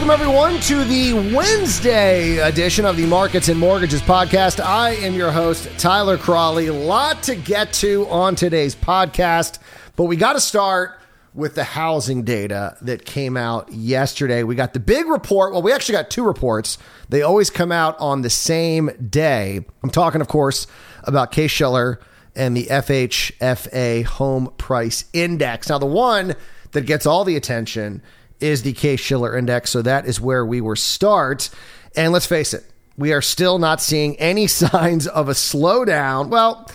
Welcome, everyone, to the Wednesday edition of the Markets and Mortgages podcast. I am your host, Tyler Crawley. A lot to get to on today's podcast, but we got to start with the housing data that came out yesterday. We got the big report. Well, we actually got two reports. They always come out on the same day. I'm talking, of course, about Case Shiller and the FHFA Home Price Index. Now, the one that gets all the attention is the Case Shiller Index. So that is where we were start. And let's face it, we are still not seeing any signs of a slowdown. Well,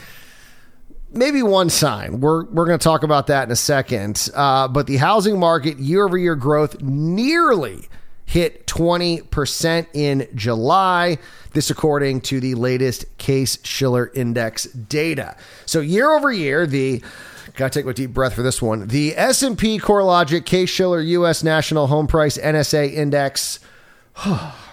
maybe one sign. We're we're going to talk about that in a second. Uh, but the housing market year over year growth nearly hit 20% in July. This according to the latest Case Shiller Index data. So year over year, the Got to take a deep breath for this one. The S&P CoreLogic Case Shiller U.S. National Home Price NSA Index. Oh,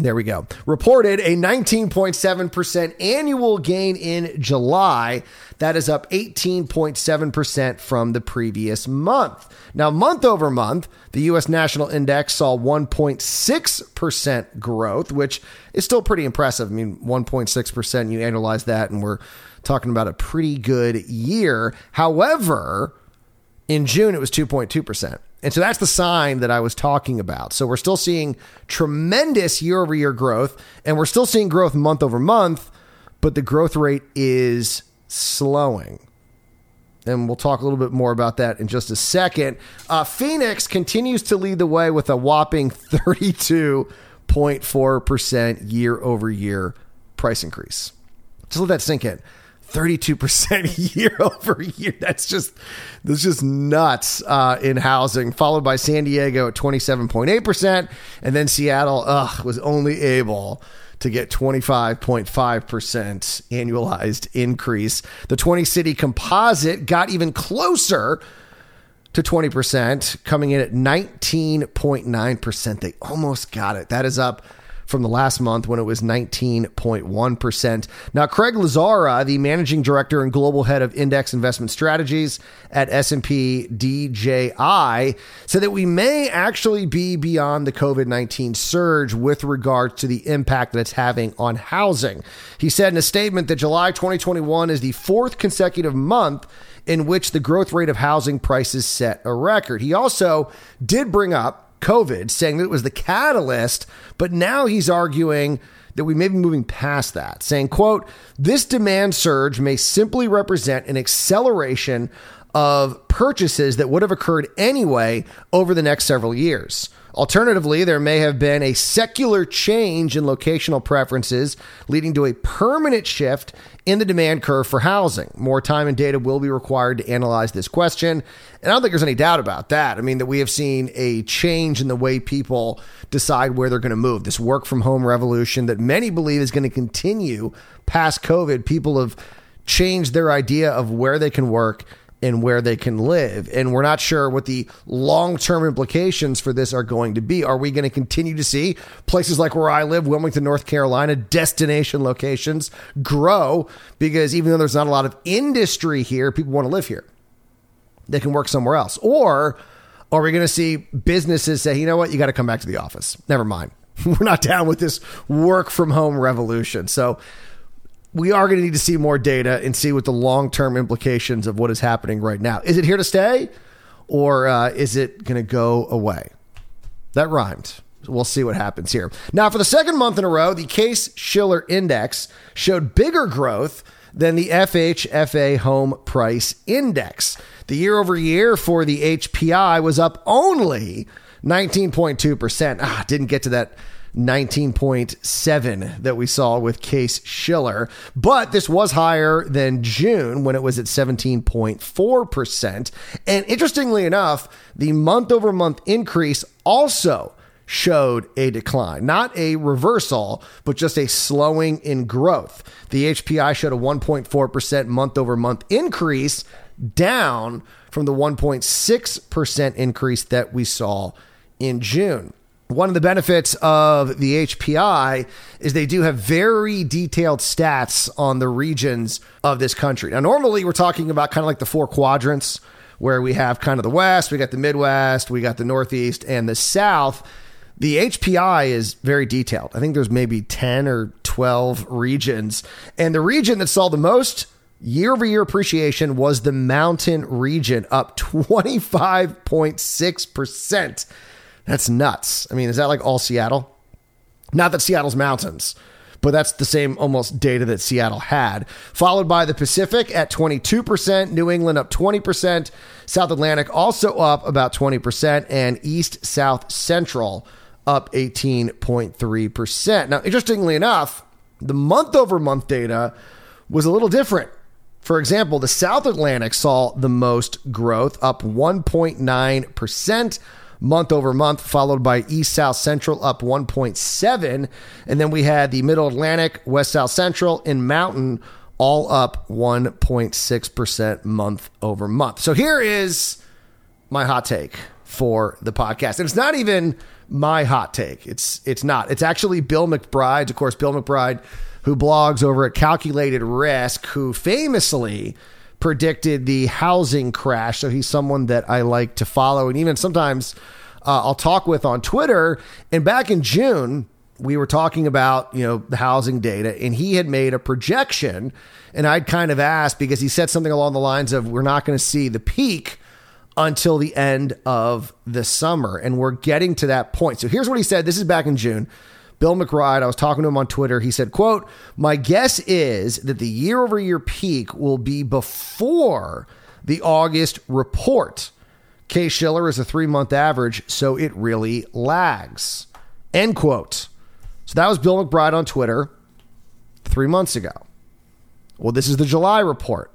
There we go. Reported a 19.7% annual gain in July. That is up 18.7% from the previous month. Now, month over month, the U.S. National Index saw 1.6% growth, which is still pretty impressive. I mean, 1.6%, you annualize that, and we're talking about a pretty good year. However, in June, it was 2.2%. And so that's the sign that I was talking about. So we're still seeing tremendous year over year growth, and we're still seeing growth month over month, but the growth rate is slowing. And we'll talk a little bit more about that in just a second. Uh, Phoenix continues to lead the way with a whopping 32.4% year over year price increase. Just let that sink in. 32% year over year. That's just that's just nuts uh, in housing. Followed by San Diego at 27.8%, and then Seattle ugh, was only able to get 25.5% annualized increase. The 20 city composite got even closer to 20%, coming in at 19.9%. They almost got it. That is up from the last month when it was 19.1%. Now, Craig Lazzara, the managing director and global head of index investment strategies at S&P DJI, said that we may actually be beyond the COVID-19 surge with regard to the impact that it's having on housing. He said in a statement that July 2021 is the fourth consecutive month in which the growth rate of housing prices set a record. He also did bring up COVID, saying that it was the catalyst, but now he's arguing that we may be moving past that, saying, quote, this demand surge may simply represent an acceleration of purchases that would have occurred anyway over the next several years. Alternatively, there may have been a secular change in locational preferences, leading to a permanent shift in the demand curve for housing. More time and data will be required to analyze this question. And I don't think there's any doubt about that. I mean, that we have seen a change in the way people decide where they're going to move. This work from home revolution that many believe is going to continue past COVID. People have changed their idea of where they can work and where they can live. And we're not sure what the long term implications for this are going to be. Are we going to continue to see places like where I live, Wilmington, North Carolina, destination locations grow? Because even though there's not a lot of industry here, people want to live here. They can work somewhere else. Or are we going to see businesses say, you know what, you got to come back to the office? Never mind. We're not down with this work from home revolution. So we are going to need to see more data and see what the long term implications of what is happening right now. Is it here to stay or uh, is it going to go away? That rhymed. we'll see what happens here. Now, for the second month in a row, the Case Shiller Index showed bigger growth than the FHFA Home Price Index. The year over year for the HPI was up only 19.2%. Ah, didn't get to that 19.7 that we saw with Case Shiller. But this was higher than June when it was at 17.4%. And interestingly enough, the month over month increase also showed a decline, not a reversal, but just a slowing in growth. The HPI showed a 1.4% month over month increase, down from the 1.6% increase that we saw in June. One of the benefits of the HPI is they do have very detailed stats on the regions of this country. Now, normally we're talking about kind of like the four quadrants where we have kind of the West, we got the Midwest, we got the Northeast, and the South. The HPI is very detailed. I think there's maybe 10 or 12 regions. And the region that saw the most year over year appreciation was the mountain region, up 25.6%. That's nuts. I mean, is that like all Seattle? Not that Seattle's mountains, but that's the same almost data that Seattle had. Followed by the Pacific at 22%, New England up 20%, South Atlantic also up about 20%, and East South Central up 18.3%. Now, interestingly enough, the month over month data was a little different. For example, the South Atlantic saw the most growth, up 1.9% month over month, followed by East South Central up 1.7. And then we had the Middle Atlantic, West South Central, and Mountain all up 1.6% month over month. So here is my hot take for the podcast. And it's not even my hot take. It's it's not. It's actually Bill McBride. Of course, Bill McBride, who blogs over at Calculated Risk, who famously predicted the housing crash. So he's someone that I like to follow, and even sometimes uh, I'll talk with on Twitter. And back in June, we were talking about you know the housing data, and he had made a projection, and I'd kind of asked because he said something along the lines of, "We're not going to see the peak." until the end of the summer. And we're getting to that point. So here's what he said. This is back in June. Bill McBride, I was talking to him on Twitter. He said, quote, my guess is that the year over year peak will be before the August report. Case Shiller is a three month average, so it really lags. End quote. So that was Bill McBride on Twitter three months ago. Well, this is the July report.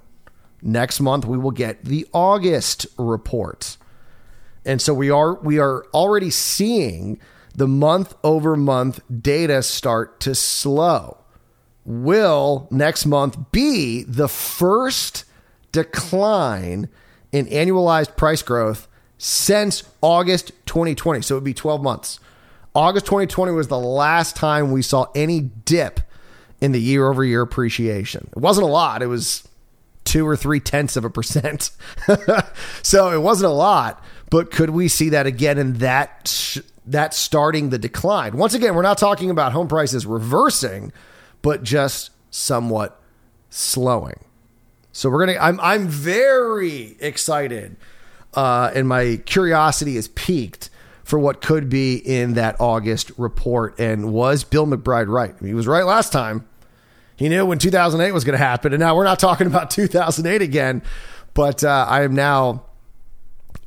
Next month we will get the August report. And so we are we are already seeing the month over month data start to slow. Will next month be the first decline in annualized price growth since August 2020? So it would be 12 months. August 2020 was the last time we saw any dip in the year over year appreciation. It wasn't a lot. It was two or three tenths of a percent. so it wasn't a lot, but could we see that again in that that starting the decline? Once again, we're not talking about home prices reversing, but just somewhat slowing. So we're gonna. I'm I'm very excited, uh, and my curiosity is peaked for what could be in that August report. And was Bill McBride right? He was right last time. He knew when 2008 was going to happen. And now we're not talking about 2008 again, but uh, I am now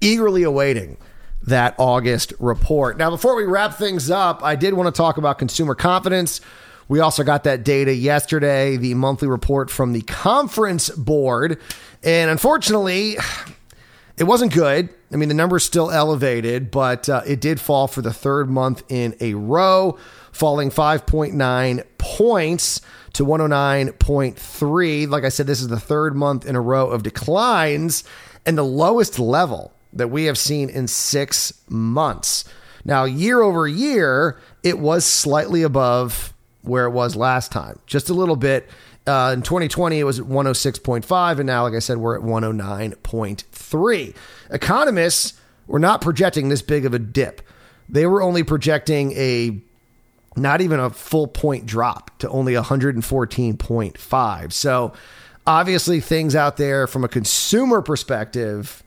eagerly awaiting that August report. Now, before we wrap things up, I did want to talk about consumer confidence. We also got that data yesterday, the monthly report from the conference board. And unfortunately, it wasn't good. I mean, the number's still elevated, but uh, it did fall for the third month in a row, falling 5.9 points to 109.3. Like I said, this is the third month in a row of declines and the lowest level that we have seen in six months. Now, year over year, it was slightly above where it was last time, just a little bit. Uh, in 2020, it was at 106.5, and now, like I said, we're at 109.3. Economists were not projecting this big of a dip. They were only projecting a not even a full point drop to only 114.5. So obviously, things out there from a consumer perspective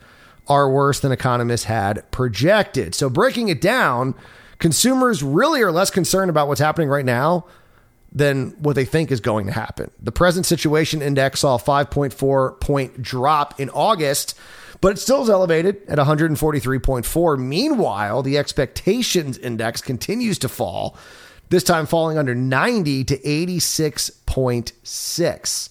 are worse than economists had projected. So breaking it down, consumers really are less concerned about what's happening right now than what they think is going to happen. The present situation index saw a 5.4 point drop in August, but it still is elevated at 143.4. Meanwhile, the expectations index continues to fall this time falling under 90 to 86.6.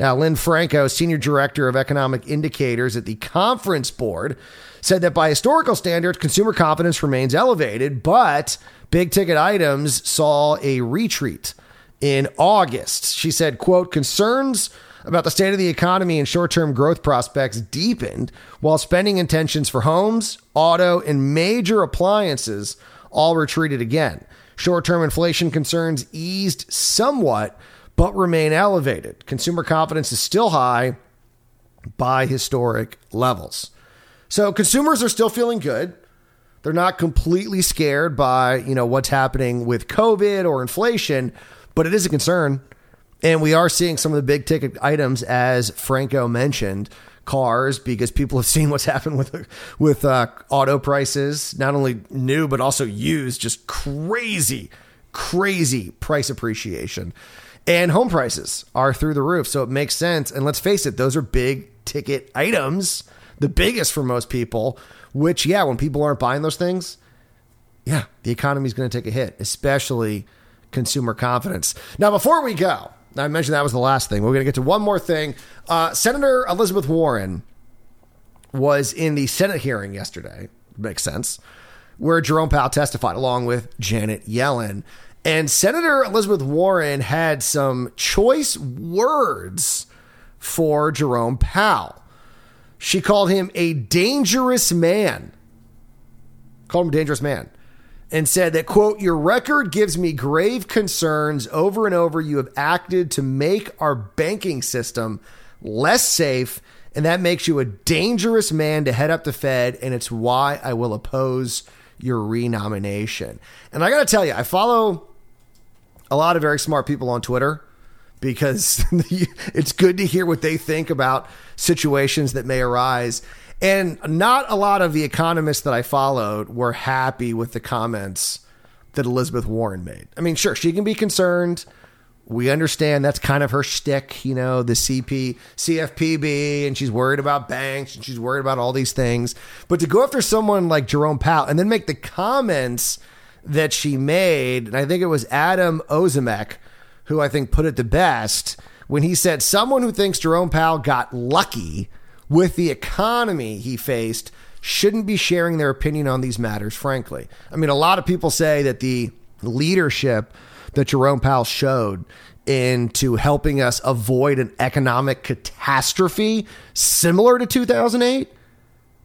Now, Lynn Franco, Senior Director of Economic Indicators at the Conference Board, said that by historical standards, consumer confidence remains elevated, but big ticket items saw a retreat in August. She said, quote, concerns about the state of the economy and short-term growth prospects deepened while spending intentions for homes, auto, and major appliances all retreated again. Short term inflation concerns eased somewhat, but remain elevated. Consumer confidence is still high by historic levels. So consumers are still feeling good. They're not completely scared by, you know, what's happening with COVID or inflation, but it is a concern. And we are seeing some of the big ticket items, as Franco mentioned, cars, because people have seen what's happened with with uh, auto prices, not only new but also used, just crazy, crazy price appreciation. And home prices are through the roof, so it makes sense. And let's face it, those are big ticket items, the biggest for most people. Which, yeah, when people aren't buying those things, yeah, the economy is going to take a hit, especially consumer confidence. Now, before we go, I mentioned that was the last thing. We're going to get to one more thing. Uh, Senator Elizabeth Warren was in the Senate hearing yesterday. Makes sense. Where Jerome Powell testified along with Janet Yellen. And Senator Elizabeth Warren had some choice words for Jerome Powell. She called him a dangerous man. Called him a dangerous man and said that, quote, your record gives me grave concerns. Over and over, you have acted to make our banking system less safe, and that makes you a dangerous man to head up the Fed, and it's why I will oppose your renomination. And I got to tell you, I follow a lot of very smart people on Twitter because it's good to hear what they think about situations that may arise. And not a lot of the economists that I followed were happy with the comments that Elizabeth Warren made. I mean, sure, she can be concerned. We understand that's kind of her shtick, you know, the CP, CFPB, and she's worried about banks and she's worried about all these things. But to go after someone like Jerome Powell and then make the comments that she made, and I think it was Adam Ozimek who I think put it the best when he said, Someone who thinks Jerome Powell got lucky with the economy he faced shouldn't be sharing their opinion on these matters, frankly. I mean, a lot of people say that the leadership that Jerome Powell showed into helping us avoid an economic catastrophe similar to 2008,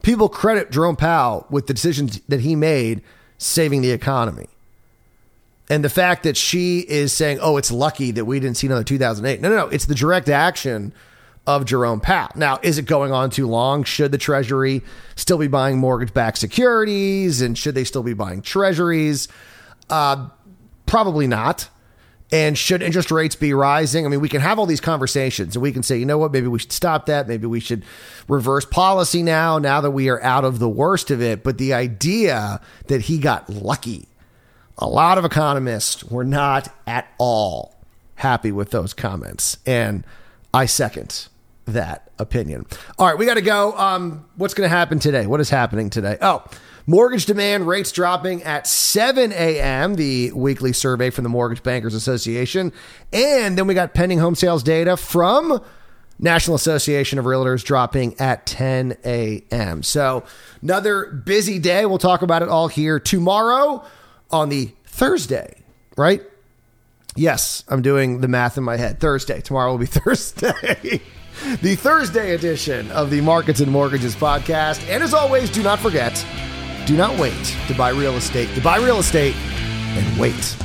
people credit Jerome Powell with the decisions that he made saving the economy. And the fact that she is saying, oh, it's lucky that we didn't see another 2008. No, no, no. It's the direct action of Jerome Powell. Now, is it going on too long? Should the Treasury still be buying mortgage backed securities? And should they still be buying treasuries? Uh, probably not. And should interest rates be rising? I mean, we can have all these conversations and we can say, you know what, maybe we should stop that. Maybe we should reverse policy now, now that we are out of the worst of it. But the idea that he got lucky, a lot of economists were not at all happy with those comments. And I second that opinion. All right, we got to go. Um, what's going to happen today? What is happening today? Oh, mortgage demand rates dropping at 7 a.m., the weekly survey from the Mortgage Bankers Association. And then we got pending home sales data from National Association of Realtors dropping at 10 a.m. So another busy day. We'll talk about it all here tomorrow on the Thursday, right? Yes, I'm doing the math in my head. Thursday. Tomorrow will be Thursday the Thursday edition of the Markets and Mortgages podcast. And as always, do not forget, do not wait to buy real estate. To buy real estate and wait.